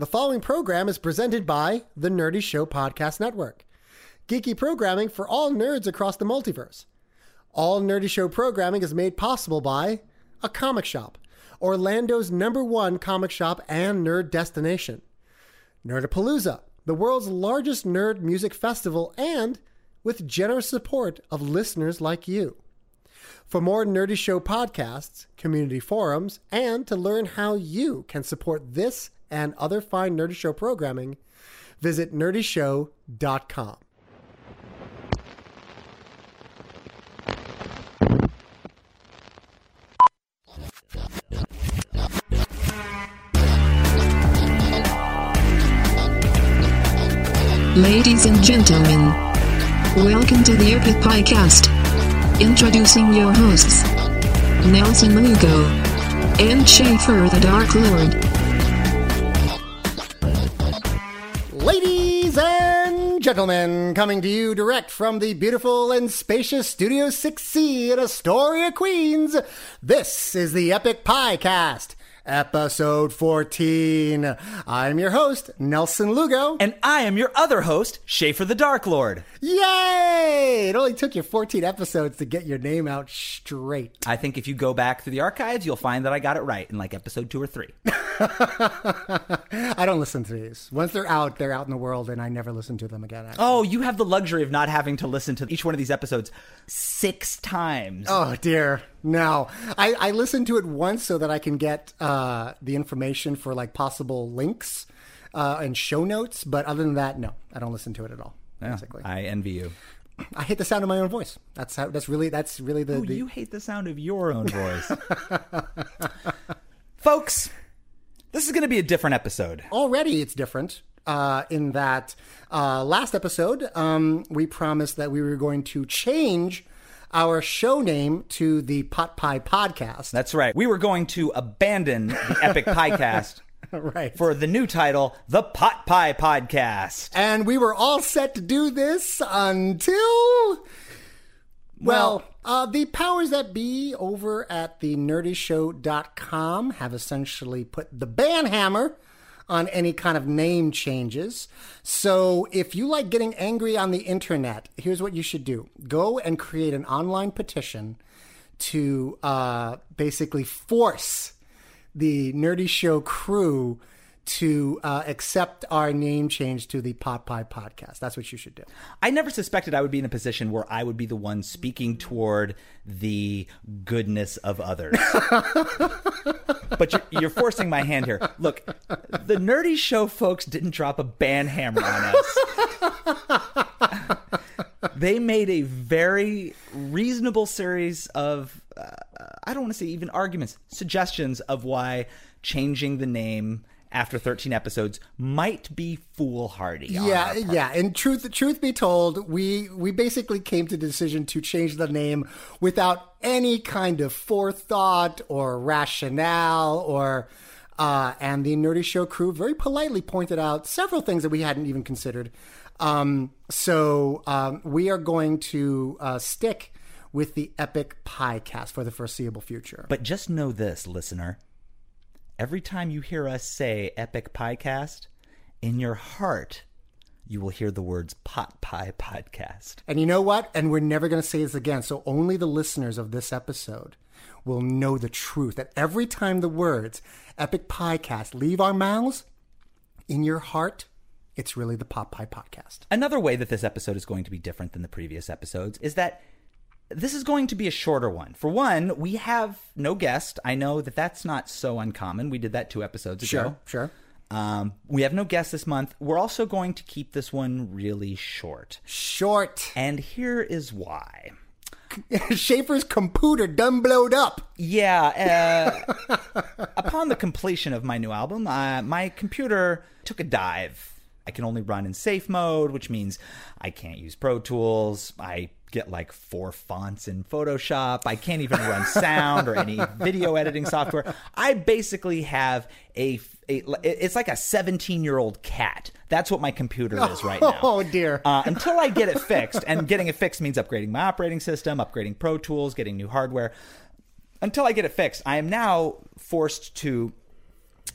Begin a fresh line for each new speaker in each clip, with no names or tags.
The following program is presented by the Nerdy Show Podcast Network. Geeky programming for all nerds across the multiverse. All Nerdy Show programming is made possible by a comic shop, Orlando's number one comic shop and nerd destination. Nerdapalooza, the world's largest nerd music festival, and with generous support of listeners like you. For more Nerdy Show podcasts, community forums, and to learn how you can support this and other fine Nerdy Show programming, visit nerdyshow.com.
Ladies and gentlemen, welcome to the Epic Podcast. Introducing your hosts, Nelson Lugo and Schaffer the Dark Lord.
Gentlemen, coming to you direct from the beautiful and spacious Studio 6C in Astoria, Queens, this is the Epic Piecast, episode 14. I'm your host, Nelson Lugo.
And I am your other host, Schaffer the Dark Lord.
Yay! It only took you 14 episodes to get your name out straight.
I think if you go back through the archives, you'll find that I got it right in like episode two or three.
I don't listen to these. Once they're out, they're out in the world, and I never listen to them again. actually.
Oh, you have the luxury of not having to listen to each one of these episodes six times.
Oh dear, no. I, I listened to it once so that I can get uh, the information for like possible links uh, and show notes. But other than that, no, I don't listen to it at all.
Yeah,
Basically,
I envy you.
I hate the sound of my own voice. That's how. That's really. That's really the.
Oh,
the
you hate the sound of your own voice. Folks, this is going to be a different episode.
already it's different uh, in that uh, last episode um, we promised that we were going to change our show name to the Pot Pie Podcast.
That's right. We were going to abandon the Epic Piecast
right.
for the new title, The Pot Pie Podcast.
and we were all set to do this until well, uh, the powers that be over at the nerdyshow.com have essentially put the ban hammer on any kind of name changes. So if you like getting angry on the internet, here's what you should do go and create an online petition to uh, basically force the Nerdy Show crew to uh, accept our name change to the Pot Pie Podcast. That's what you should do.
I never suspected I would be in a position where I would be the one speaking toward the goodness of others. but you're, you're forcing my hand here. Look, the Nerdy Show folks didn't drop a ban hammer on us. they made a very reasonable series of, uh, I don't want to say even arguments, suggestions of why changing the name after 13 episodes might be foolhardy.
Yeah, yeah. And truth, truth be told, we we basically came to the decision to change the name without any kind of forethought or rationale or. Uh, and the Nerdy Show crew very politely pointed out several things that we hadn't even considered. Um, so um, we are going to uh, stick with the Epic Pie cast for the foreseeable future.
But just know this, listener. Every time you hear us say Epic Piecast, in your heart, you will hear the words Pot Pie Podcast.
And you know what? And we're never going to say this again. So only the listeners of this episode will know the truth that every time the words Epic Piecast leave our mouths, in your heart, it's really the Pop Pie Podcast.
Another way that this episode is going to be different than the previous episodes is that this is going to be a shorter one. For one, we have no guest. I know that that's not so uncommon. We did that two episodes ago.
sure.
Um, we have no guest this month. We're also going to keep this one really short.
Short.
And here is why.
Schaffer's computer done blowed up.
Yeah, uh, upon the completion of my new album, uh, my computer took a dive. I can only run in safe mode, which means I can't use Pro Tools. I get like four fonts in Photoshop. I can't even run sound or any video editing software. I basically have a, a it's like a 17 year old cat. That's what my computer is right now.
Oh, dear.
Uh, until I get it fixed, and getting it fixed means upgrading my operating system, upgrading Pro Tools, getting new hardware. Until I get it fixed, I am now forced to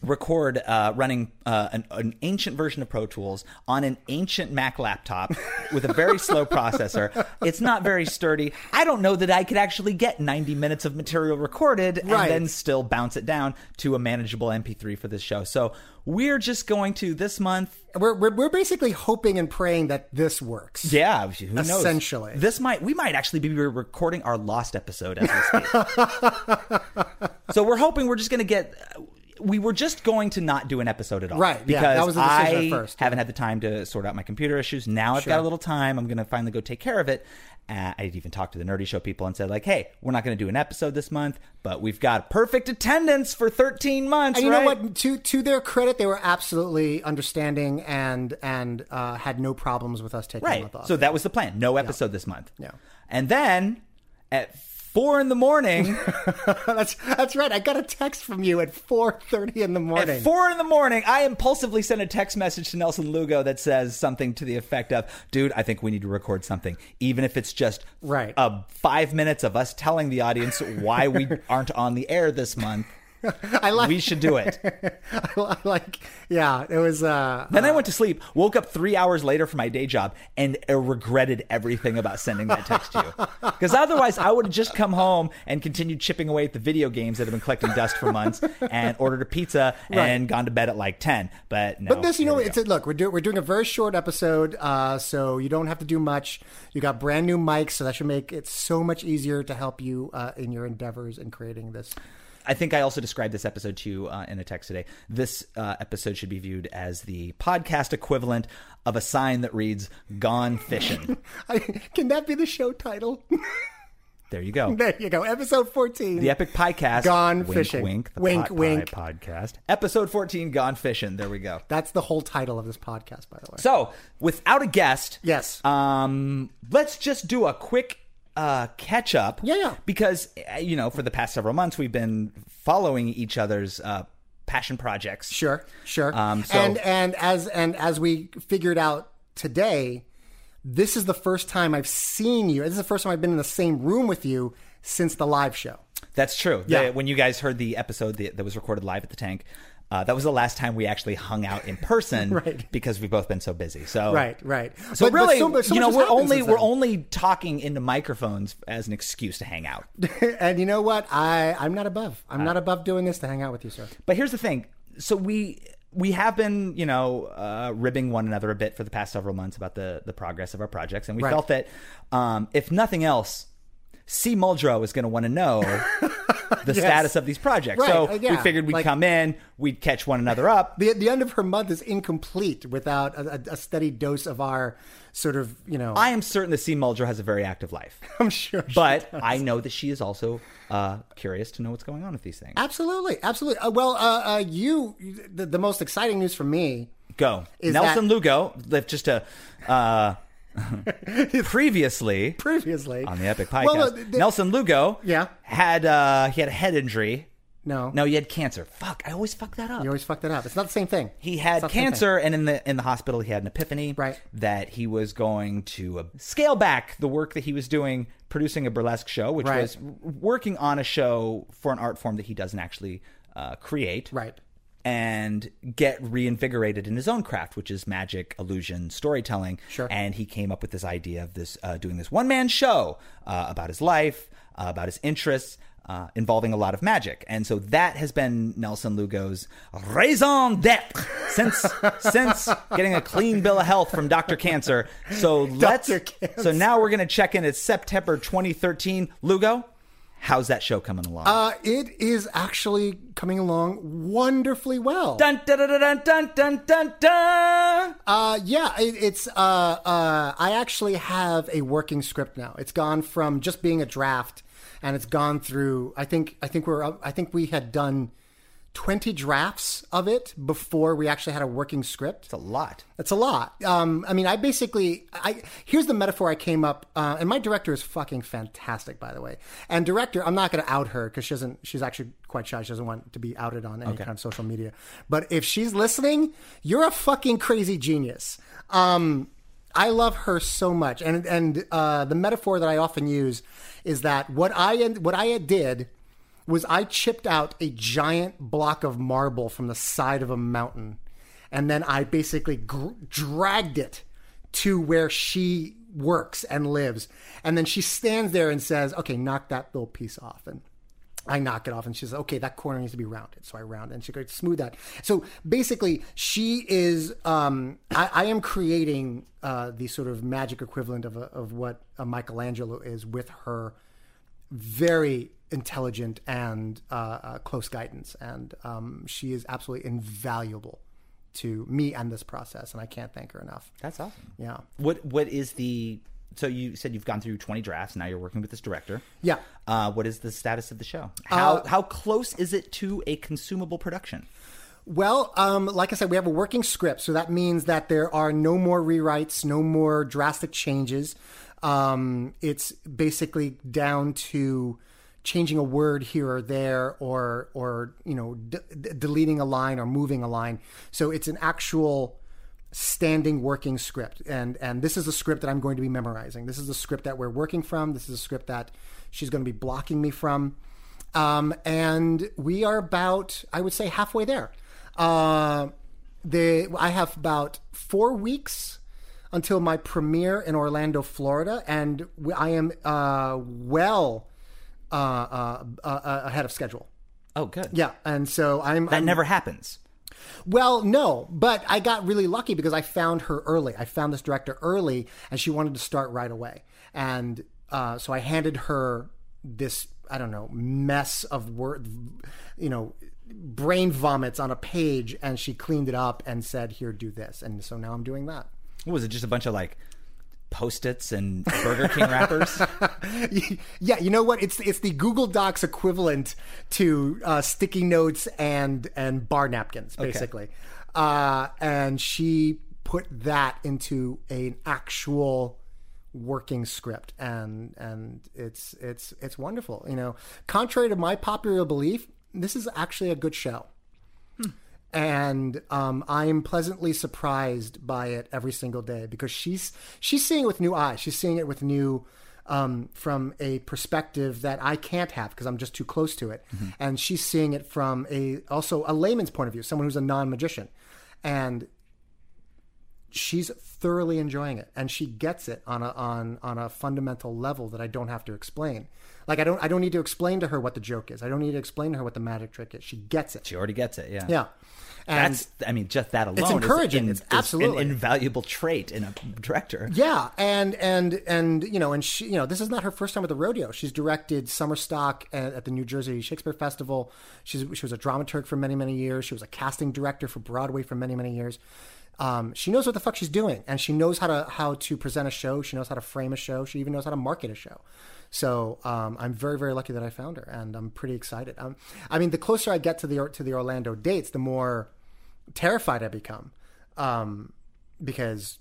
record uh, running uh, an, an ancient version of Pro Tools on an ancient Mac laptop with a very slow processor. It's not very sturdy. I don't know that I could actually get 90 minutes of material recorded and
Right.
then still bounce it down to a manageable MP3 for this show. So we're just going to this month.
We're, we're, we're basically hoping and praying that this works.
Yeah, who knows?
Essentially.
this might we might actually be recording our lost episode as we speak. so we're hoping we're just going to get. We were just going to not do an episode at all,
Right, yeah,
Because
that was the decision
I
first,
haven't had the time to sort out my computer issues. Now I've got a little time. I'm going to finally go take care of it. Uh, I even talked to the Nerdy Show people and said, like, "Hey, we're not going to do an episode this month, but we've got perfect attendance for 13 months."
And you know what? To to their credit, they were absolutely understanding and and uh, had no problems with us taking a
Right.
month off.
So that was the plan. No episode this month.
Yeah.
And then at four in the morning,
that's that's right. I got a text from you at four thirty in the morning.
at four in the morning, I impulsively sent a text message to Nelson Lugo that says something to the effect of, "Dude, I think we need to record something, even if it's just
Right.
uh, five minutes of us telling the audience why we aren't on the air this month.
I like.
We should do it."
I like. Yeah, it was. Uh,
Then I went to sleep, woke up three hours later for my day job, and uh, regretted everything about sending that text to you. Because otherwise, I would have just come home and continued chipping away at the video games that have been collecting dust for months, and ordered a pizza and gone to bed at like ten. But no,
But this, you know, it's a, look. We're doing we're doing a very short episode, uh, so you don't have to do much. You got brand new mics, so that should make it so much easier to help you uh, in your endeavors in creating this.
I think I also described this episode to you uh, in a text today. This uh, episode should be viewed as the podcast equivalent of a sign that reads "Gone Fishing."
I, can that be the show title?
there you go.
there you go. Episode fourteen.
The Epic Podcast.
Gone
wink,
Fishing.
Wink. The
Wink, wink.
Podcast. Episode 14, Gone Fishing. There we go.
That's the whole title of this podcast, by the way.
So, without a guest,
Yes.
Um, let's just do a quick uh, catch up.
Yeah, yeah.
Because uh, you know, for the past several months, we've been following each other's uh, passion projects.
Sure, sure.
Um, so-
and and as and as we figured out today, this is the first time I've seen you. This is the first time I've been in the same room with you since the live show.
That's true.
Yeah.
The- when you guys heard the episode that, that was recorded live at the tank. Uh, that was the last time we actually hung out in person,
Right.
Because we've both been so busy. So
Right, right.
So
But- but
really,
so- but so
you know, we're only we're only talking into microphones as an excuse to hang out.
and you know what? I I'm not above. I'm
Uh,
not above doing this to hang out with you, sir.
But here's the thing. So we we have been, you know, uh, ribbing one another a bit for the past several months about the the progress of our projects, and we
Right.
felt that um, if nothing else, C. Muldrow is going to want to know the status of these projects.
Right,
So
uh,
we figured we'd
Like-
come in, we'd catch one another up.
The the end of her month is incomplete without a, a, steady dose of our sort of you know.
I am certain that C. Muldrow has a very active life,
I'm sure.
but
does.
I know that she is also uh, curious to know what's going on with these things.
absolutely, absolutely. Uh, well, uh, uh, you the, the most exciting news for me.
Go,
Is
Nelson
that-
Lugo. Just a. Previously
Previously
on the Epic Podcast.
Well, uh, the-
Nelson Lugo,
Yeah.
had uh, he had a head injury.
no,
No, he had cancer. Fuck, I always fuck that up.
You always fuck that up. It's not the same thing.
He had
not the same
cancer, and in the in the hospital, he had an epiphany
Right.
that he was going to uh, scale back the work that he was doing, producing a burlesque show, which
Right.
was working on a show for an art form that he doesn't actually uh, create.
Right.
And get reinvigorated in his own craft, which is magic, illusion, storytelling.
Sure.
And he came up with this idea of this uh, doing this one man show uh, about his life, uh, about his interests. Uh, involving a lot of magic, and so that has been Nelson Lugo's raison d'être since since getting a clean bill of health from Doctor Cancer. So let's.
Cancer.
So now we're going to check in. It's September 2013. Lugo, How's that show coming along?
Uh, it is actually coming along wonderfully well.
Dun dun dun dun dun dun dun.
Uh, yeah, it, it's. Uh, uh, I actually have a working script now. It's gone from just being a draft, and it's gone through. I think. I think we're. I think we had done 20 drafts of it before we actually had a working script.
It's a lot.
It's a lot. Um, I mean, I basically, I here's the metaphor I came up, uh, and my director is fucking fantastic, by the way. And director, I'm not going to out her because she doesn't. She's actually quite shy. She doesn't want to be outed on any kind of social media. But if she's listening, you're a fucking crazy genius. Um, I love her so much, and and uh, the metaphor that I often use is that what I what I did was I chipped out a giant block of marble from the side of a mountain, and then I basically gr- dragged it to where she works and lives, and then she stands there and says, "Okay, knock that little piece off," and I knock it off and she says, okay, that corner needs to be rounded. So I round it and she goes, smooth that. So basically, she is, um, I, I am creating uh, the sort of magic equivalent of, a, of what a Michelangelo is with her very intelligent and uh, uh, close guidance. And um, she is absolutely invaluable to me and this process. And I can't thank her enough.
That's awesome.
Yeah.
What What is the? So you said you've gone through twenty drafts. Now you're working with this director.
Yeah.
Uh, what is the status of the show? How How close is it to a consumable production?
Well, um, like I said, we have a working script, so that means that there are no more rewrites, no more drastic changes. Um, it's basically down to changing a word here or there, or or you know, d- deleting a line or moving a line. So it's an actual standing working script, and and this is a script that I'm going to be memorizing. This is the script that we're working from. This is a script that she's going to be blocking me from. Um, and we are about, I would say, halfway there. Uh, the I have about four weeks until my premiere in Orlando, Florida, and I am uh, well uh, uh, uh, ahead of schedule.
Oh, good.
Yeah, and so I'm.
That
I'm-
never happens.
well, no, but I got really lucky because I found her early. I found this director early, and she wanted to start right away. And uh, so I handed her this, I don't know, mess of word, you know, brain vomits on a page, and she cleaned it up and said, "Here, do this." And so now I'm doing that.
What was it? Just a bunch of like post-its and Burger King wrappers.
yeah, you know what? It's it's the Google Docs equivalent to uh, sticky notes and and bar napkins, basically. Uh, and she put that into an actual working script, and and it's it's it's wonderful. You know, contrary to my popular belief, this is actually a good show and um, I am pleasantly surprised by it every single day because she's she's seeing it with new eyes. She's seeing it with new um, from a perspective that I can't have because I'm just too close to it, and she's seeing it from a also a layman's point of view, someone who's a non magician, and she's thoroughly enjoying it and she gets it on a on on a fundamental level that I don't have to explain. Like I don't I don't need to explain to her what the joke is. I don't need to explain to her what the magic trick is. She gets it.
she already gets it. Yeah.
Yeah. And
That's. I mean, just that alone.
It's encouraging.
Is,
It's absolutely.
an invaluable trait in a director.
Yeah, and and and you know, and she, you know, this is not her first time at the rodeo. She's directed summer stock at, at the New Jersey Shakespeare Festival. She's she was a dramaturg for many many years. She was a casting director for Broadway for many many years. Um, she knows what the fuck she's doing, and she knows how to how to present a show. She knows how to frame a show. She even knows how to market a show. So um, I'm very very lucky that I found her, and I'm pretty excited. Um, I mean, the closer I get to the to the Orlando dates, the more terrified I become, um, because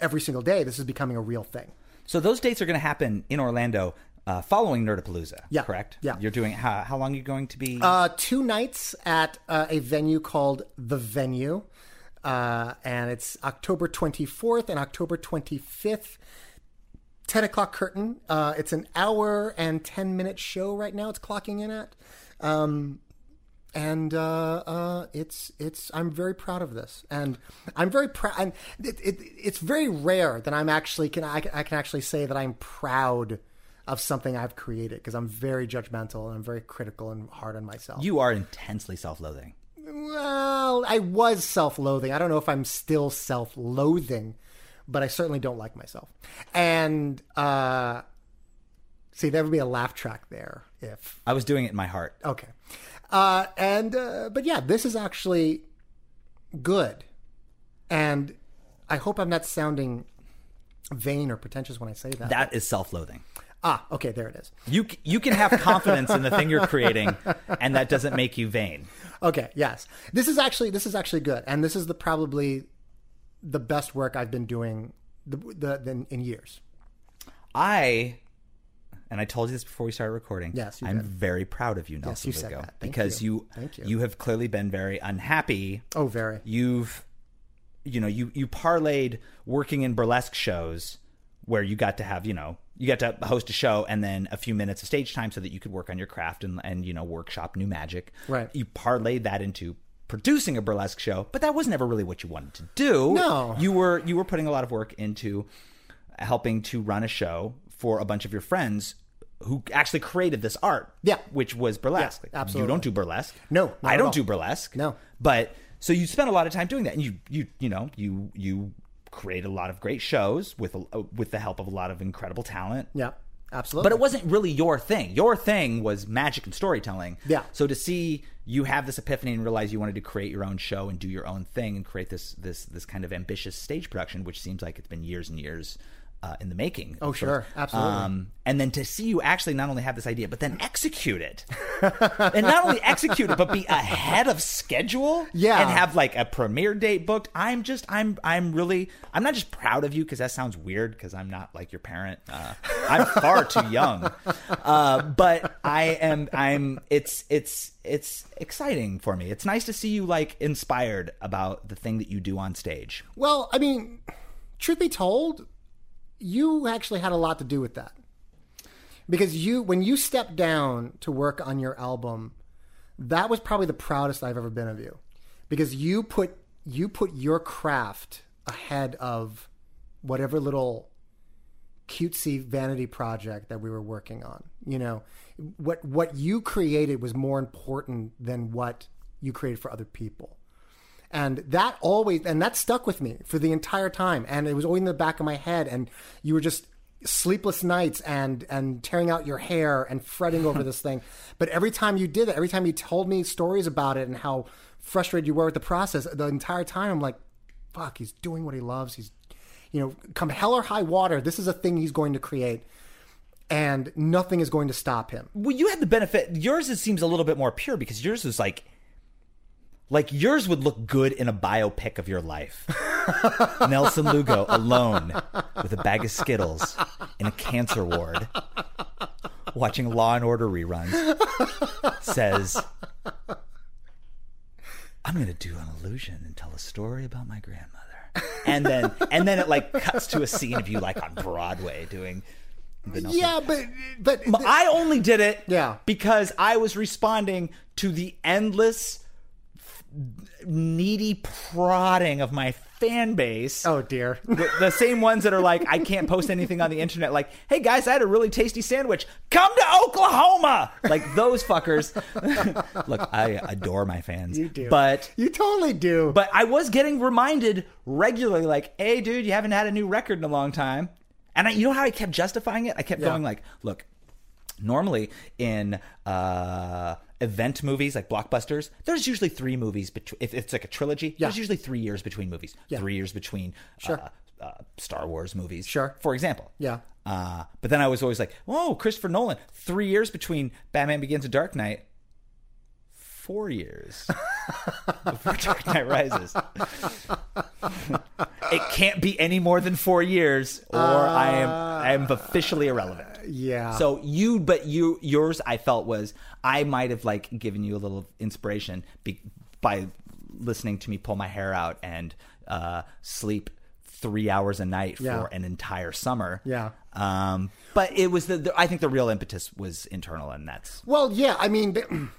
every single day this is becoming a real thing.
So those dates are going to happen in Orlando uh, following Nerdapalooza.
Yeah.
Correct.
Yeah.
You're doing how? How long are you going to be?
Uh, two nights at uh, a venue called The Venue. Uh, and it's October 24th and October 25th. 10 o'clock curtain. Uh, it's an hour and 10 minute show right now. It's clocking in at. Um, and uh, uh, it's it's I'm very proud of this, and I'm very proud. And it, it, it's very rare that I'm actually can I, can- I can actually say that I'm proud of something I've created because I'm very judgmental and I'm very critical and hard on myself.
you are intensely self-loathing.
Well, I was self-loathing. I don't know if I'm still self-loathing, but I certainly don't like myself. And uh, see, there would be a laugh track there if
I was doing it in my heart.
okay. Uh, and uh, but yeah, this is actually good, and I hope I'm not sounding vain or pretentious when I say that.
That is self-loathing.
Ah, okay, there it is.
You you can have confidence in the thing you're creating, and that doesn't make you vain.
Okay, yes. This is actually this is actually good, and this is the probably the best work I've been doing the, the, the in years.
I, and I told you this before we started recording.
Yes, you
I'm
did.
very proud of you, Nelson yes,
you said
Lugo,
that. Thank you.
because you
Thank you.
have clearly been very unhappy.
Oh, very.
You've, you know, you you parlayed working in burlesque shows where you got to have, you know, you got to host a show and then a few minutes of stage time so that you could work on your craft and and you know workshop new magic.
Right.
You parlayed that into producing a burlesque show, but that was never really what you wanted to do.
No.
You were you were putting a lot of work into helping to run a show for a bunch of your friends who actually created this art.
Yeah.
Which was burlesque.
Yeah, absolutely.
You don't do burlesque.
No,
I don't do burlesque.
No.
But so you spent a lot of time doing that and you you you know, you you create a lot of great shows with a, uh, with the help of a lot of incredible talent.
Yeah, absolutely.
But it wasn't really your thing. Your thing was magic and storytelling.
Yeah.
So to see you have this epiphany and realize you wanted to create your own show and do your own thing and create this this this kind of ambitious stage production, which seems like it's been years and years uh, in the making.
Oh, sure. Absolutely.
Um, and then to see you actually not only have this idea, but then execute it, and not only execute it, but be ahead of schedule.
Yeah.
And have like a premiere date booked. I'm just, I'm, I'm really, I'm not just proud of you because that sounds weird because I'm not like your parent. Uh, I'm far too young. Uh, but I am, I'm, it's, it's, it's exciting for me. It's nice to see you like inspired about the thing that you do on stage.
Well, I mean, truth be told, you actually had a lot to do with that. Because you when you stepped down to work on your album, that was probably the proudest I've ever been of you. Because you put you put your craft ahead of whatever little cutesy vanity project that we were working on. You know, what what you created was more important than what you created for other people. And that always, and that stuck with me for the entire time. And it was always in the back of my head. And you were just sleepless nights and, and tearing out your hair and fretting over this thing. But every time you did it, every time you told me stories about it and how frustrated you were with the process, the entire time, I'm like, fuck, he's doing what he loves. He's, you know, come hell or high water, this is a thing he's going to create. And nothing is going to stop him.
Well, you had the benefit. Yours it seems a little bit more pure because yours was like, like yours would look good in a biopic of your life. Nelson Lugo alone with a bag of Skittles in a cancer ward, watching Law and Order reruns, says, "I'm going to do an illusion and tell a story about my grandmother." And then, and then it like cuts to a scene of you like on Broadway doing. The
Yeah, but, but,
I only did it
Yeah.
because I was responding to the endless needy prodding of my fan base.
oh dear.
The, the same ones that are like, I can't post anything on the internet. Like, hey guys, I had a really tasty sandwich. Come to Oklahoma. Like those fuckers. Look, I adore my fans.
You do.
But
You totally do.
but I was getting reminded regularly, like, "Hey, dude, you haven't had a new record in a long time." And I, you know how I kept justifying it? I kept
Yeah.
going like, "Look, normally in uh, event movies like blockbusters, there's usually three movies between. If it's like a trilogy,
Yeah.
there's usually three years between movies.
Yeah.
Three years between
Sure.
uh, uh, Star Wars movies.
Sure.
For example.
Yeah.
Uh, but then I was always like, "Whoa, Christopher Nolan! Three years between Batman Begins and Dark Knight." Four years before Dark Knight Rises. it can't be any more than four years, or I am I am officially irrelevant.
Yeah.
So you, but you, yours, I felt was I might have like given you a little inspiration be, by listening to me pull my hair out and uh, sleep three hours a night
Yeah.
for an entire summer.
Yeah.
Um, but it was the, the I think the real impetus was internal, and that's
Well, yeah, I mean,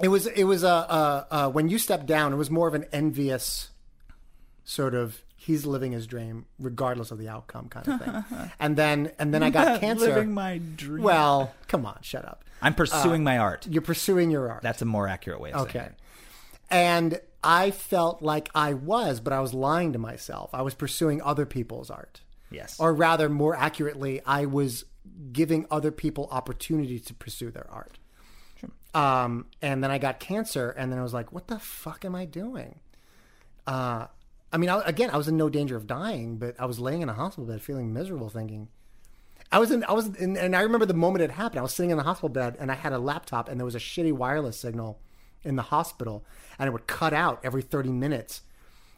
it was it was a uh, uh, when you stepped down, it was more of an envious sort of he's living his dream regardless of the outcome kind of thing. and then and then I got cancer.
living my dream.
Well, come on, shut up.
I'm pursuing my art.
You're pursuing your art.
That's a more accurate way of saying
okay.
it.
And I felt like I was, but I was lying to myself. I was pursuing other people's art.
Yes.
Or rather, more accurately, I was giving other people opportunity to pursue their art. Um, and then I got cancer, and then I was like, "What the fuck am I doing?" Uh, I mean, I, again, I was in no danger of dying, but I was laying in a hospital bed, feeling miserable, thinking. I was in, I was in, and I remember the moment it happened. I was sitting in the hospital bed and I had a laptop and there was a shitty wireless signal in the hospital and it would cut out every 30 minutes.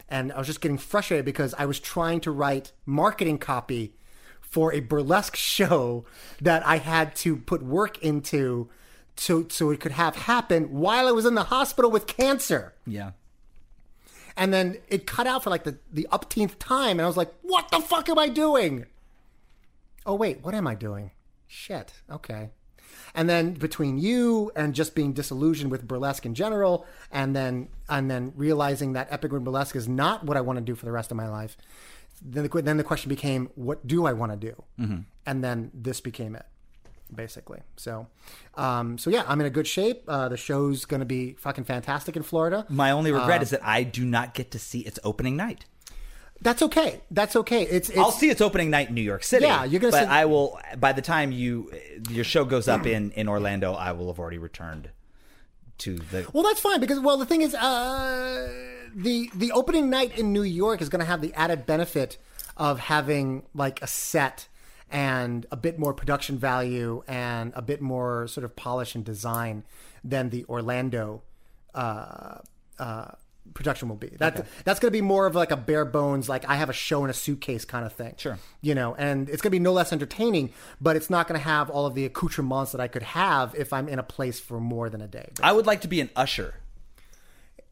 And I was just getting frustrated because I was trying to write marketing copy for a burlesque show that I had to put work into so, so it could have happen while I was in the hospital with cancer.
Yeah.
And then it cut out for like the, the upteenth time. And I was like, what the fuck am I doing? Oh, wait, what am I doing? Shit. Okay. And then between you and just being disillusioned with burlesque in general, and then and then realizing that epic burlesque is not what I want to do for the rest of my life, then the, then the question became, what do I want to do? Mm-hmm. And then this became it, basically. So, um, so yeah, I'm in a good shape. Uh, the show's going to be fucking fantastic in Florida.
My only regret
Uh,
is that I do not get to see its opening night.
That's okay. That's okay. It's, it's
I'll see its opening night in New York City.
Yeah, you're gonna
But
see-
I will. By the time you your show goes up in in Orlando, I will have already returned to the.
Well, that's fine because well, the thing is, uh, the the opening night in New York is going to have the added benefit of having like a set and a bit more production value and a bit more sort of polish and design than the Orlando uh, uh, production will be. That that's going to be more of like a bare bones, like I have a show in a suitcase kind of thing.
Sure.
you know, and it's going to be no less entertaining, but it's not going to have all of the accoutrements that I could have if I'm in a place for more than a day.
I would like to be an usher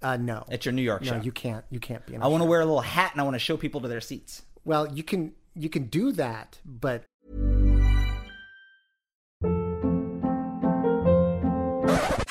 Uh, no,
at your New York
no,
show.
you can't. You can't be. An
I want to wear a little hat and I want to show people to their seats.
Well, you can. You can do that, but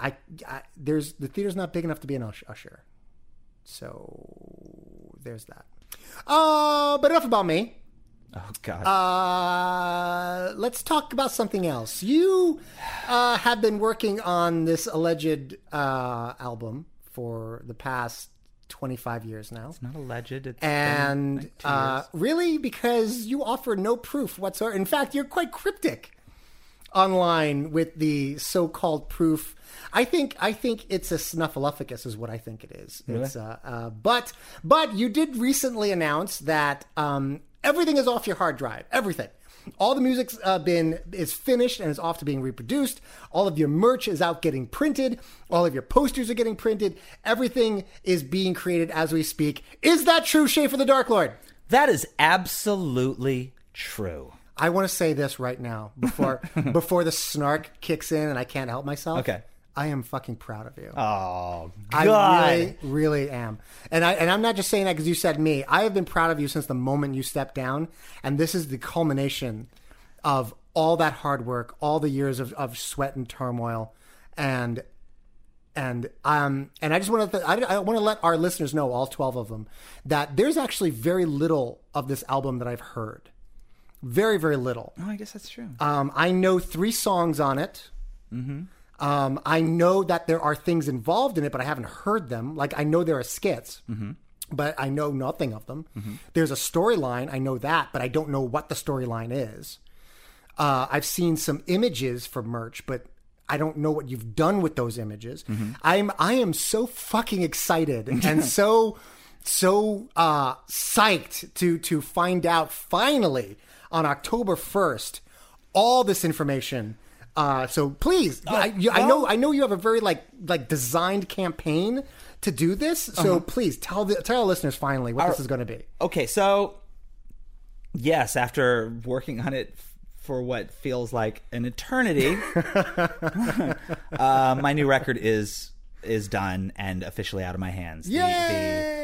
I, I there's the theater's not big enough to be an usher, so there's that. Uh, but enough about me.
Oh God.
Uh, let's talk about something else. You uh, have been working on this alleged uh, album for the past 25 years now.
It's not alleged. It's
and
like
uh, really because you offer no proof whatsoever. In fact, you're quite cryptic online with the so-called proof. I think I think it's a snuffleupagus, is what I think it is. It's, uh, uh, but but you did recently announce that um, everything is off your hard drive. Everything. All the music's uh, been is finished and is off to being reproduced. All of your merch is out getting printed. All of your posters are getting printed. Everything is being created as we speak. Is that true, Schaffer the Dark Lord?
that is absolutely true.
I want to say this right now before before the snark kicks in and I can't help myself.
Okay.
I am fucking proud of you.
Oh
I really, really am. And I and I'm not just saying that because you said me. I have been proud of you since the moment you stepped down, and this is the culmination of all that hard work, all the years of, of sweat and turmoil, and and um and I just want to I, I want to let our listeners know, all twelve of them, that there's actually very little of this album that I've heard. Very, very little.
Oh, I guess that's true.
Um, I know three songs on it. Um, I know that there are things involved in it, but I haven't heard them. Like I know there are skits, but I know nothing of them. There's a storyline. I know that, but I don't know what the storyline is. Uh, I've seen some images for merch, but I don't know what you've done with those images. I'm I am so fucking excited and so so uh, psyched to to find out finally on October first all this information. Uh, so please, I, you, I know I know you have a very like like designed campaign to do this. So please tell the tell our listeners finally what this is going to be.
Okay, so yes, after working on it for what feels like an eternity, uh, my new record is is done and officially out of my hands. The- the-
Yay!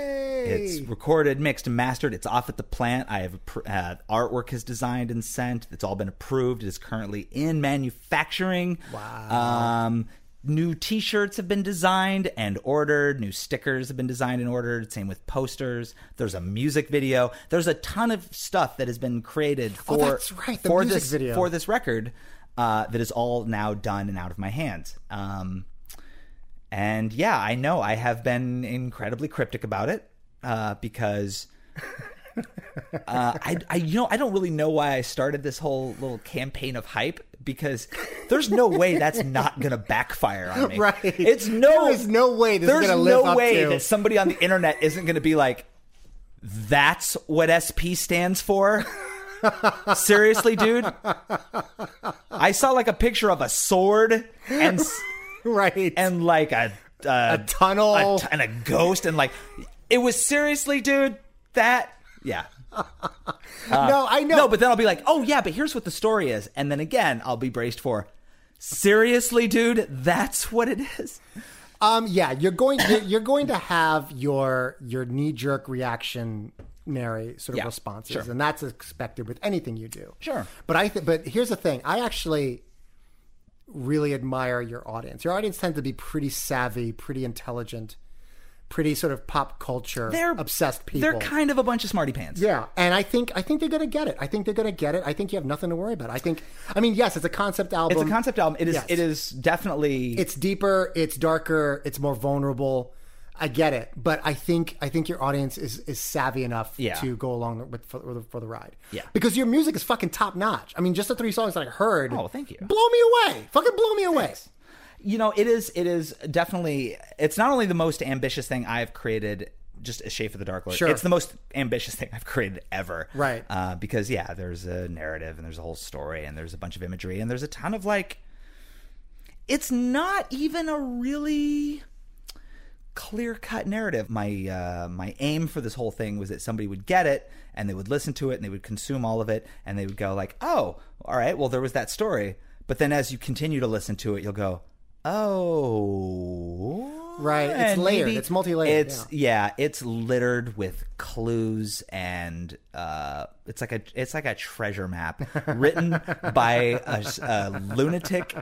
It's recorded, mixed, and mastered. It's off at the plant. I have uh, artwork is designed and sent. It's all been approved. It is currently in manufacturing. Wow. Um, new T-shirts have been designed and ordered. New stickers have been designed and ordered. Same with posters. There's a music video. There's a ton of stuff that has been created for
Oh, right, the
for
music
this
video.
for this record uh, that is all now done and out of my hands. Um, and yeah, I know I have been incredibly cryptic about it uh, because uh, I, I, you know, I don't really know why I started this whole little campaign of hype because there's no way that's not gonna backfire on me.
Right.
It's no.
There is no way
there's no way that somebody on the internet isn't gonna be like, "That's what SP stands for." Seriously, dude. I saw like a picture of a sword and.
right.
and like a uh,
A tunnel.
a t- and a ghost, and like it was seriously, dude. That yeah.
no, I know.
No, but then I'll be like, oh yeah, but here's what the story is, and then again I'll be braced for. Seriously, dude, that's what it is.
Um, yeah, you're going you're, you're going to have your your knee jerk reactionary sort of
Yeah,
responses,
sure.
and that's expected with anything you do.
Sure.
but I th- but here's the thing: I actually really admire your audience. Your audience tends to be pretty savvy, pretty intelligent, pretty sort of pop culture
They're
obsessed people.
They're kind of a bunch of smarty pants.
Yeah, and I think I think they're gonna get it. I think they're gonna get it. I think you have nothing to worry about. I think, I mean, yes, it's a concept album.
It's a concept album. It is.
Yes.
It is definitely.
It's deeper. It's darker. It's more vulnerable. I get it, but I think I think your audience is is savvy enough
Yeah.
to go along with for, for the- ride.
Yeah.
because your music is fucking top notch. I mean, just the three songs that I heard.
Oh, thank you.
Blow me away. Fucking blow me away.
You know, it is. It is definitely. It's not only the most ambitious thing I've created. Just a Shape of the Dark Lord.
Sure.
It's the most ambitious thing I've created ever.
Right.
Uh, because yeah, there's a narrative and there's a whole story and there's a bunch of imagery and there's a ton of like. It's not even a really clear cut narrative. My uh, my aim for this whole thing was that somebody would get it and they would listen to it and they would consume all of it and they would go like, oh, all right, well there was that story. But then as you continue to listen to it, you'll go, oh.
Right, it's layered. It's multi-layered,
It's yeah. it's littered with clues and uh, it's like a it's like a treasure map written by a, a lunatic,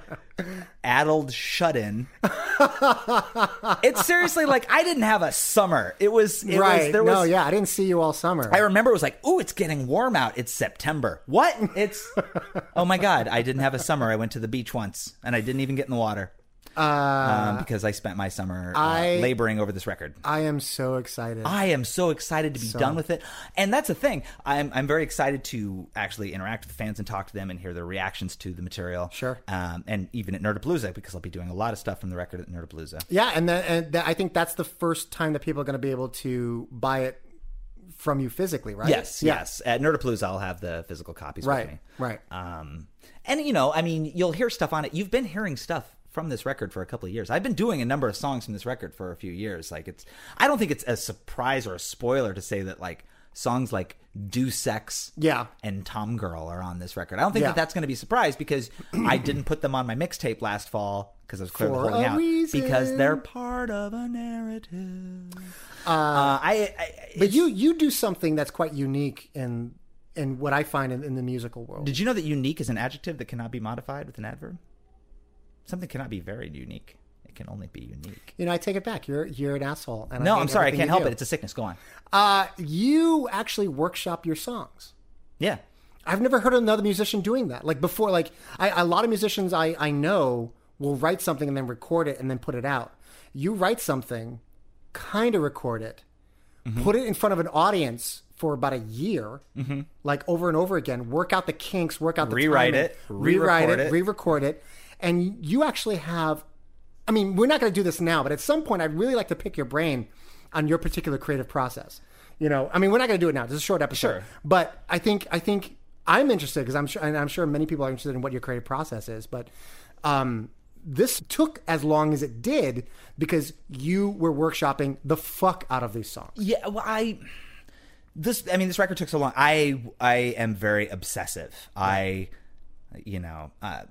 addled shut-in it's seriously like I didn't have a summer. It was it
right?
Was, there
no,
was,
yeah, I didn't see you all summer.
I remember it was like, "Ooh, it's getting warm out. It's September." What? It's oh my god! I didn't have a summer. I went to the beach once, and I didn't even get in the water um, because I spent my summer uh,
I-
laboring over this record.
I am so excited.
I am so excited to be done with it, and that's the thing. I'm I'm very excited to actually interact with fans and talk to them and hear their reactions to the material.
Sure.
um, and even at Nerdapalooza because I'll be doing a lot of stuff from the record at Nerdapalooza.
yeah, and then and that, I think that's the first time that people are going to be able to buy it from you physically, right?
Yes,
Yeah.
yes. At Nerdapalooza, I'll have the physical copies
Right,
with me.
right.
Um, and you know, I mean, you'll hear stuff on it. You've been hearing stuff from this record for a couple of years. I've been doing a number of songs from this record for a few years. Like it's, I don't think it's a surprise or a spoiler to say that like songs like "Do Sex,"
Yeah.
and "Tom Girl" are on this record. I don't think
Yeah.
that that's going to be a surprise because I didn't put them on my mixtape last fall because I was clearly
For
holding out
reason.
because they're part of a narrative. Uh, I, I
But you you do something that's quite unique in in what I find in, in the musical world.
Did you know that unique is an adjective that cannot be modified with an adverb? Something cannot be very unique. It can only be unique.
you know, I take it back. You're you're an asshole. And
No,
hate
I'm sorry. I can't help
do.
it. It's a sickness. Go on.
Uh, you actually workshop your songs.
Yeah.
I've never heard of another musician doing that. Like before, like I, a lot of musicians I, I know will write something and then record it and then put it out. You write something, kind of record it,
Mm-hmm.
put it in front of an audience for about a year, like over and over again. Work out the kinks, work out the
Rewrite
timing,
it,
rewrite
re-record
it,
it.
re-record it, and you actually have. I mean, we're not going to do this now, but at some point, I'd really like to pick your brain on your particular creative process. You know, I mean, we're not going to do it now. This is a short episode,
Sure.
but I think I think I'm interested because I'm sure, and I'm sure many people are interested in what your creative process is. But um, this took as long as it did because you were workshopping the fuck out of these songs.
Yeah. Well, I. This. I mean, this record took so long. I. I am very obsessive. I. you know, uh,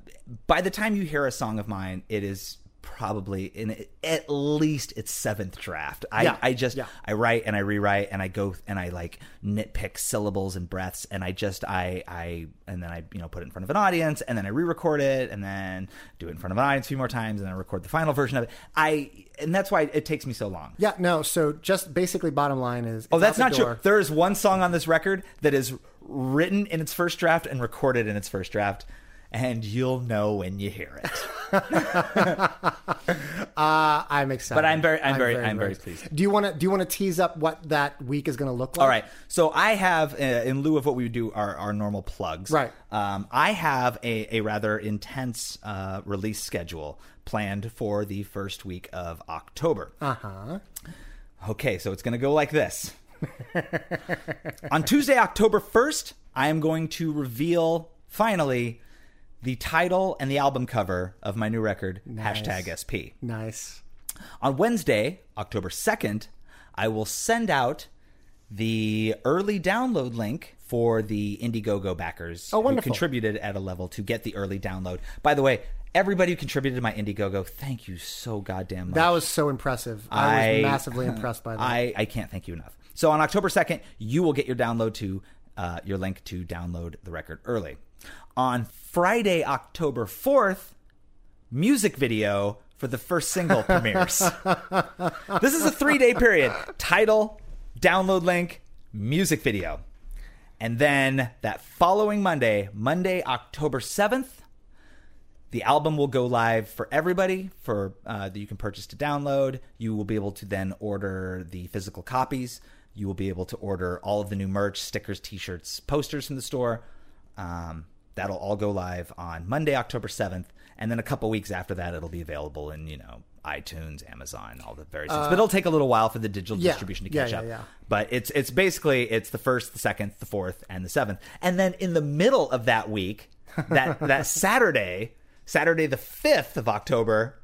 by the time you hear a song of mine, it is probably in at least its seventh draft. I,
Yeah.
I just
Yeah.
I write and I rewrite and I go and I like nitpick syllables and breaths and I just I I and then I you know put it in front of an audience and then I re-record it and then do it in front of an audience a few more times and then record the final version of it. I and that's why it takes me so long.
Yeah, no. So just basically, bottom line is.
Oh, that's not true. There is one song on this record that is written in its first draft and recorded in its first draft, and you'll know when you hear it.
Uh, I'm excited.
But I'm very- I'm very- I'm very pleased.
Do you want to do you want to tease up what that week is going to look like?
All right. So I have, uh, in lieu of what we would do, our, our normal plugs.
Right.
Um, I have a, a rather intense uh, release schedule planned for the first week of October. Uh huh. Okay, so it's going to go like this. On Tuesday, October 1st, I am going to reveal finally the title and the album cover of my new record, hashtag SP.
Nice.
On Wednesday, October 2nd, I will send out the early download link for the Indiegogo backers
Oh,
who
wonderful.
contributed at a level to get the early download. By the way, everybody who contributed to my Indiegogo, thank you so goddamn much.
That was so impressive. I, was massively impressed by that.
I, I can't thank you enough. So on October 2nd, you will get your download to uh, your link to download the record early. On Friday, October 4th, music video for the first single premieres. this is a three day period. Title, download link, music video. And then that following Monday, Monday, October 7th, the album will go live for everybody for uh, that you can purchase to download. You will be able to then order the physical copies. You will be able to order all of the new merch, stickers, T-shirts, posters from the store. Um, that'll all go live on Monday, October seventh, and then a couple weeks after that, it'll be available in you know iTunes, Amazon, all the various things. But it'll take a little while for the digital
yeah.
distribution to catch
yeah,
up.
yeah.
But it's it's basically it's the first, the second, the fourth, and the seventh, and then in the middle of that week, that that Saturday, Saturday the fifth of October,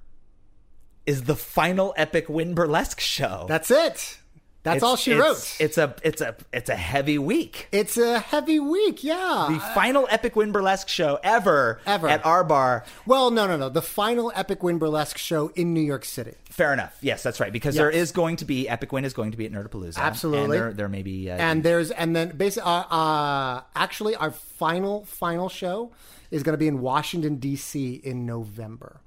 is the final Epic Win Burlesque show.
That's it. That's
It's-
all she
it's-
wrote.
It's a it's a it's a heavy week.
It's a heavy week, yeah.
The final Epic Win Burlesque show ever,
Ever.
at our bar.
well, no, no, no. The final Epic Win Burlesque show in New York City.
Fair enough. Yes, that's right. Because there
Yes.
is going to be Epic Win is going to be at Nerdapalooza.
Absolutely.
And there, there may be uh,
And there's and then basically, uh, uh, actually, our final final show is going to be in Washington D.C. in November.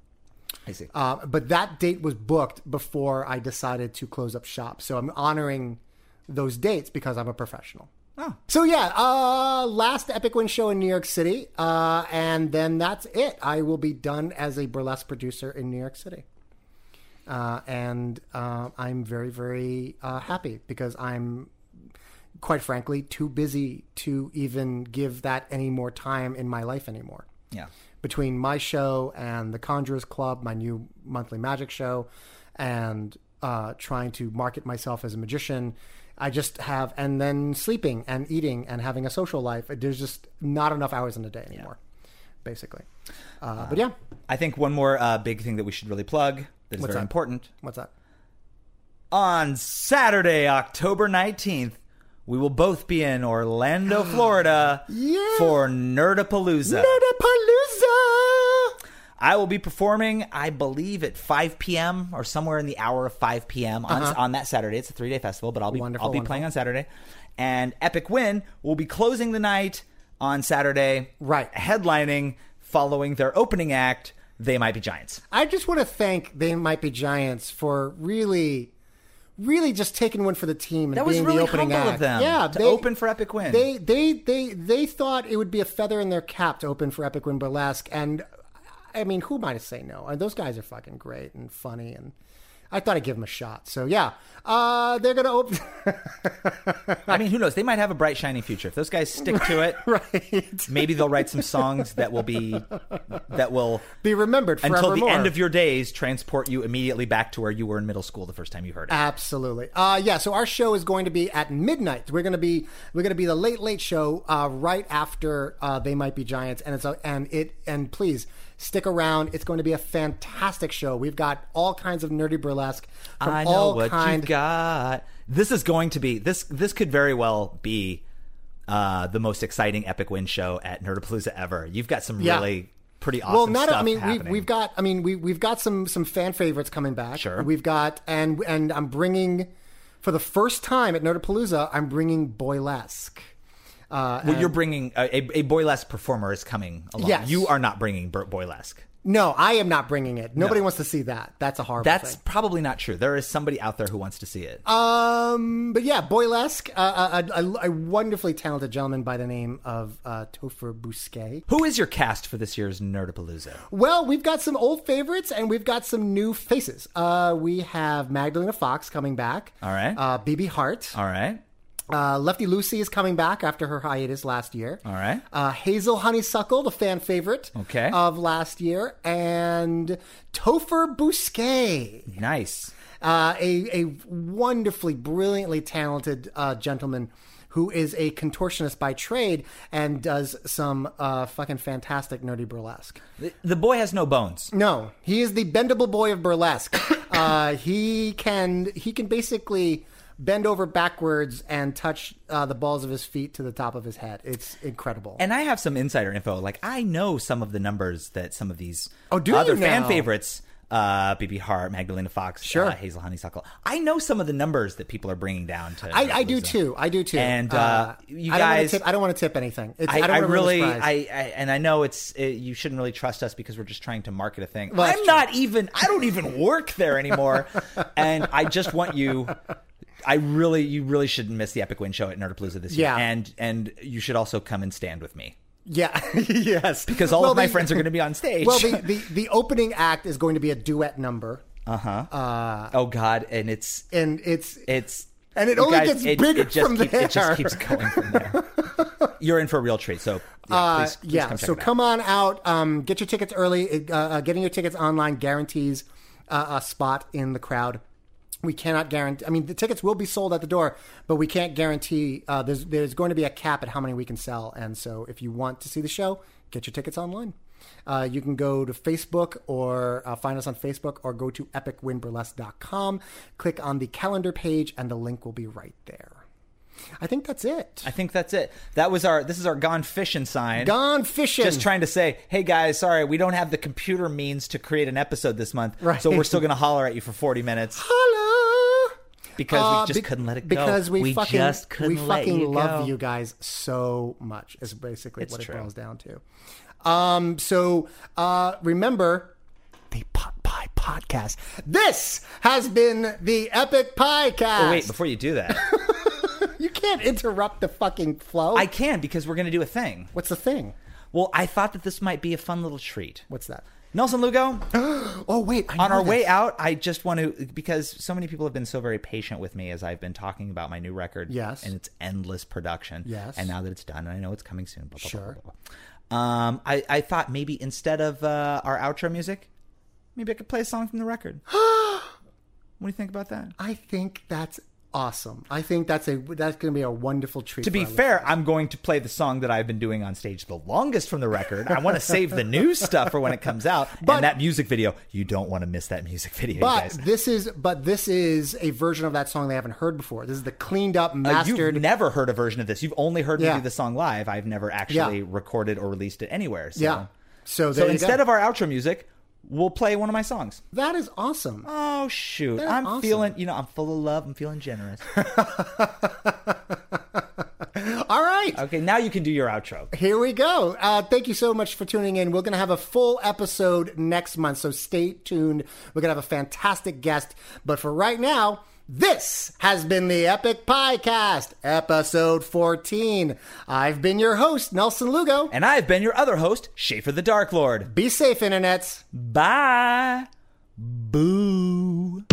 I see.
Uh, but that date was booked before I decided to close up shop. So I'm honoring those dates because I'm a professional.
Oh.
So yeah, uh, last Epic Win show in New York City, uh, and then that's it. I will be done as a burlesque producer in New York City, uh, and uh, I'm very very uh, happy because I'm quite frankly too busy to even give that any more time in my life anymore
yeah.
Between my show and the Conjurers Club, my new monthly magic show, and uh, trying to market myself as a magician. I just have, and then sleeping and eating and having a social life. There's just not enough hours in a day anymore, basically. Uh, but yeah,
I think one more uh, big thing that we should really plug that is
What's
very
that?
important.
what's that?
On Saturday, October 19th, we will both be in Orlando, Florida
Yeah.
for Nerdapalooza.
Nerdapalooza!
I will be performing, I believe, at 5 p.m. or somewhere in the hour of 5 p.m. on, on that Saturday. It's a three day festival, but I'll be
Uh-huh. Wonderful,
I'll be
wonderful.
playing on Saturday. And Epic Win will be closing the night on Saturday,
Right.
Headlining, following their opening act. They might be giants.
I just want to thank They Might Be Giants for really, really just taking one for the team and
That
being
really
the opening act.
of them
yeah,
to open for Epic Win.
They, they, they, they thought it would be a feather in their cap to open for Epic Win Burlesque, and I mean, who am I to say no? And those guys are fucking great and funny, and I thought I'd give them a shot. So yeah, uh, they're gonna open.
I mean, who knows? They might have a bright, shining future if those guys stick to it.
right.
Maybe they'll write some songs that will be that will
Be remembered
until the
forevermore.
end of your days transport you immediately back to where you were in middle school the first time you heard it.
Absolutely. Uh, yeah. So our show is going to be at midnight. We're going to be we're to be the late late show uh, right after uh, they might be giants, and it's a, and it and please stick around. It's going to be a fantastic show. We've got all kinds of nerdy burlesque from
I know
all
what
kind.
you got. This is going to be this. This could very well be uh, the most exciting Epic Win show at Nerdapalooza ever. You've got some
Yeah.
really pretty awesome
well, not.
stuff
I mean, we've, we've got. I mean, we we've got some some fan favorites coming back.
Sure.
We've got and and I'm bringing for the first time at Nerdapalooza. I'm bringing Boylesque. Uh,
well, you're bringing a, a, a boylesque performer is coming along.
Yes.
You are not bringing Burt Boylesque.
no, I am not bringing it. Nobody wants to see that. That's a horrible.
That's
thing.
probably not true. There is somebody out there who wants to see it.
Um, but yeah, Boylesque, uh, a, a, a wonderfully talented gentleman by the name of uh, Topher Bousquet.
who is your cast for this year's Nerdapalooza?
Well, we've got some old favorites and we've got some new faces. Uh, we have Magdalena Fox coming back.
All right.
Uh, BB Hart.
All right.
Uh, Lefty Lucy is coming back after her hiatus last year.
All right.
Uh, Hazel Honeysuckle, the fan favorite
Okay.
of last year, and Topher Bousquet,
Nice.
uh, a, a wonderfully, brilliantly talented uh, gentleman who is a contortionist by trade and does some uh, fucking fantastic nerdy burlesque.
The, the boy has no bones.
No, he is the bendable boy of burlesque. uh, he can he can basically bend over backwards and touch uh, the balls of his feet to the top of his head. It's incredible.
And I have some insider info. Like I know some of the numbers that some of these
Oh, do
other fan favorites, uh, BB Hart, Magdalena Fox,
Sure.
uh, Hazel Honeysuckle. I know some of the numbers that people are bringing down to.
I, I do too. I do too.
And, uh, you
don't wanna
guys-
I don't want to tip anything. It's, I,
I,
don't
I
wanna ruin the
really. I, I, and I know it's it, you shouldn't really trust us because we're just trying to market a thing.
Well,
I'm not even. I don't even work there anymore, and I just want you. I really, you really shouldn't miss the Epic Win show at Nerdapalooza this year,
Yeah.
and and you should also come and stand with me
yeah, yes.
because all
Well,
of my
the-
friends are going to be on stage.
Well, the, the the opening act is going to be a duet number, Uh-huh.
Uh oh God, and it's
and it's
it's
And it only gets bigger
just
from
keeps, It just keeps going from there. You're in for a real treat. So yeah,
Uh,
please, please
yeah,
come
so
it
come on out. Um, get your tickets early. Uh, uh, getting your tickets online guarantees uh, a spot in the crowd. We cannot guarantee. I mean, the tickets will be sold at the door, but we can't guarantee. Uh, there's there's going to be a cap at how many we can sell, and so if you want to see the show, get your tickets online. Uh, you can go to Facebook or uh, find us on Facebook or go to epicwinburlesque.com. Click on the calendar page, and the link will be right there. I think that's it.
I think that's it. That was our. This is our gone fishing sign.
Gone fishing.
Just trying to say, hey guys, sorry, we don't have the computer means to create an episode this month,
Right.
so we're still going to holler at you for 40 minutes
Holla!
Because
Uh,
we just
be-
couldn't let it go.
Because we,
We
fucking,
just couldn't
we fucking
you
love
go.
you guys so much. Is basically
It's
what
true.
it boils down to. Um, so uh, remember the Pot Pie Podcast. This has been the Epic Piecast.
Oh, wait, before you do that,
you can't interrupt the fucking flow.
I can because we're going to do a thing.
What's the thing?
Well, I thought that this might be a fun little treat.
What's that?
Nelson Lugo,
Oh wait,
on our way out, I just want to because so many people have been so very patient with me as I've been talking about my new record.
Yes.
and its endless production.
Yes.
and now that it's done, and I know it's coming soon. Blah, blah,
Sure.
Blah, blah, blah. Um, I I thought maybe instead of uh, our outro music, maybe I could play a song from the record. what do you think about that?
I think that's awesome. I think that's a that's going to be a wonderful treat.
To be fair, I'm going to play the song that I've been doing on stage the longest from the record. I want to save the new stuff for when it comes out.
But-
and that music video, you don't want to miss that music video,
But
guys.
this is but this is a version of that song they haven't heard before. This is the cleaned up,
Uh,
mastered.
You've never heard a version of this. You've only heard me
Yeah.
do the song live. I've never actually
Yeah.
recorded or released it anywhere. So.
yeah. So,
So instead
go.
of our outro music, we'll play one of my songs.
that is awesome.
Oh shoot! I'm
awesome.
feeling, you know, I'm full of love. I'm feeling generous.
All right.
okay, now you can do your outro.
Here we go. Uh, thank you so much for tuning in. We're going to have a full episode next month, so stay tuned. We're going to have a fantastic guest. But for right now, this has been the Epic Piecast, episode 14. I've been your host, Nelson Lugo.
And I've been your other host, Schaffer the Dark Lord.
Be safe, internets.
Bye. Boo.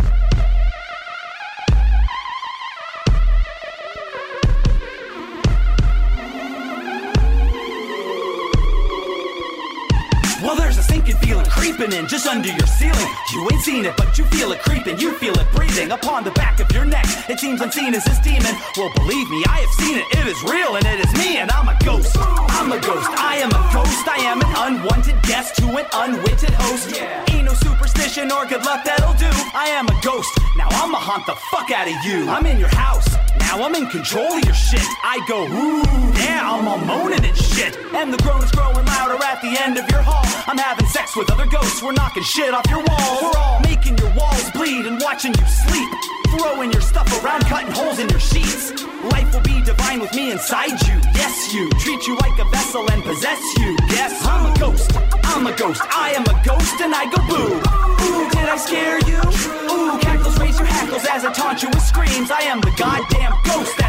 A sinking creeping in just under your ceiling. You ain't seen it, but you feel it creeping. You feel it breathing upon the back of your neck. It seems unseen as this demon. Well, believe me, I have seen it. It is real and it is me, and I'm a ghost. I'm a ghost. I am a ghost. I am an unwanted guest to an unwitted host. Yeah. Ain't no superstition or good luck that'll do. I am a ghost. Now I'ma haunt the fuck out of you. I'm in your house.
Now I'm in control of your shit. I go, ooh, yeah, I'm all moaning and shit. And the groan is growing louder at the end of your hall. I'm having sex with other ghosts. We're knocking shit off your walls. We're all making your walls bleed and watching you sleep. Throwing your stuff around, cutting holes in your sheets. Life will be divine with me inside you. Yes, you. Treat you like a vessel and possess you. Yes, I'm a ghost. I'm a ghost. I am a ghost and I go boo. Ooh, did I scare you? Ooh, cackles, raise your hackles as I taunt you with screams. I am the goddamn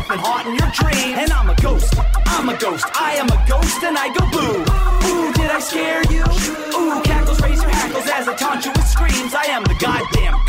ghost that's haunting your dreams. And I'm a ghost. I'm a ghost. I am a ghost and I go boo. Ooh, did I scare you? Ooh, cackles, raise your hackles as I taunt you with screams. I am the goddamn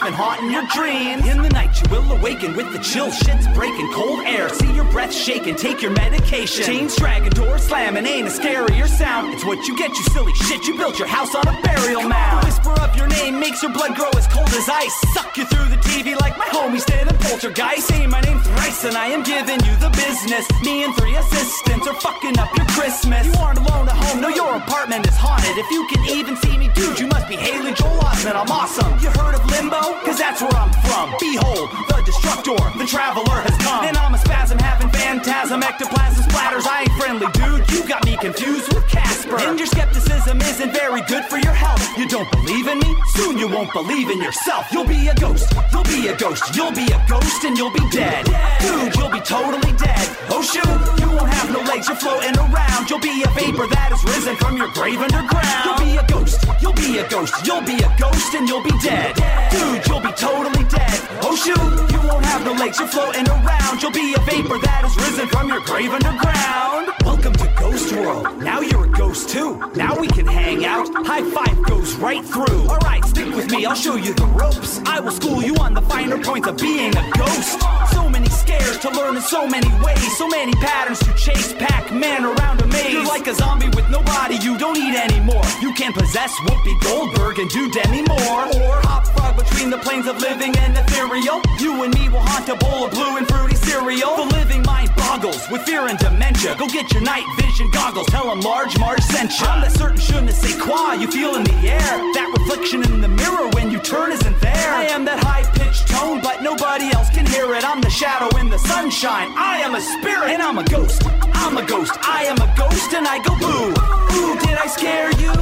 that's been haunting your dreams. In the night, you will awaken with the chill shits breaking, cold air. See your breath shaking, take your medication. Chains dragging, doors slamming, ain't a scarier sound. It's what you get, you silly shit. You built your house on a burial mound. The whisper of your name makes your blood grow as cold as ice. Suck you through the TV like my homies did in Poltergeist. Say my name thrice and I am giving you the business. Me and three assistants are fucking up your Christmas. You aren't alone at home, no, your apartment is haunted. If you can even see me, dude, you must be Haley Joel Osment. I'm awesome. You heard of Limbo? Cause that's where I'm from. Behold, the destructor, the traveler has come. And I'm a spasm having phantasm, ectoplasm splatters. I ain't friendly, dude. You got me confused with Casper. And your skepticism isn't very good for your health. You don't believe in me? Soon you won't believe in yourself. You'll be a ghost. You'll be a ghost. You'll be a ghost and you'll be dead. Dude, you'll be totally dead. Oh shoot, you won't have no legs. You're floating around. You'll be a vapor that has risen from your grave underground. You'll be a ghost. You'll be a ghost. You'll be a ghost and you'll be dead. Dude, you'll be totally dead. Oh shoot, you won't have no legs. You're floating around. You'll be a vapor that has risen from your grave underground. Welcome to Ghost World. Now you're ghost too. Now we can hang out. High five goes right through. Alright, stick with me, I'll show you the ropes. I will school you on the finer points of being a ghost. So many scares to learn in so many ways. So many patterns to chase Pac-Man around a maze. You're like a zombie with no body, you don't eat anymore. You can possess Whoopi Goldberg and do Demi Moore. Or hop frog between the planes of living and ethereal. You and me will haunt a bowl of blue and fruity cereal. The living mind boggles with fear and dementia. Go get your night vision goggles. Tell them Large Marge I'm that certain ne sais quoi you feel in the air. That reflection in the mirror when you turn isn't there. I am that high pitched tone, but nobody else can hear it. I'm the shadow in the sunshine. I am a spirit and I'm a ghost. I'm a ghost. I am a ghost and I go boo. Ooh, did I scare you?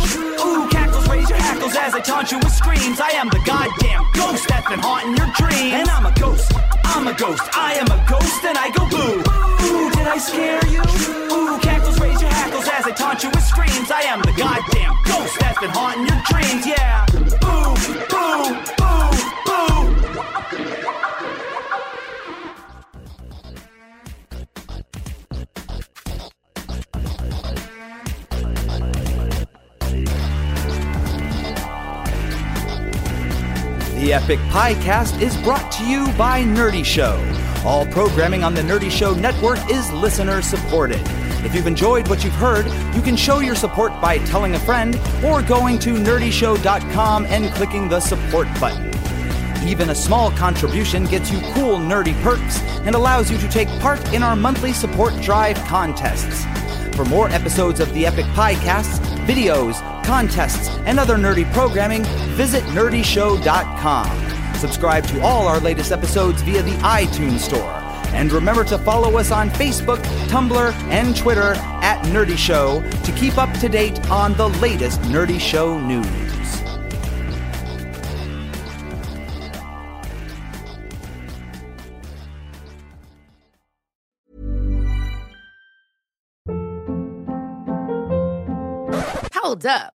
Ooh, hackles as I taunt you with screams. I am the goddamn ghost that's been haunting your dreams. And I'm a ghost. I'm a ghost. I am a ghost and I go boo. Ooh, did I scare you? Ooh, cackles, raise your hackles as I taunt you with screams. I am the goddamn ghost that's been haunting your dreams. Yeah. Boo, boo,
The Epic Piecast is brought to you by Nerdy Show. All programming on the Nerdy Show network is listener supported. If you've enjoyed what you've heard, you can show your support by telling a friend or going to nerdyshow.com and clicking the support button. Even a small contribution gets you cool nerdy perks and allows you to take part in our monthly support drive contests. For more episodes of the Epic Piecast, videos, contests, and other nerdy programming, visit nerdyshow.com. Subscribe to all our latest episodes via the iTunes Store. And remember to follow us on Facebook, Tumblr, and Twitter at Nerdy Show to keep up to date on the latest Nerdy Show news.
Hold up.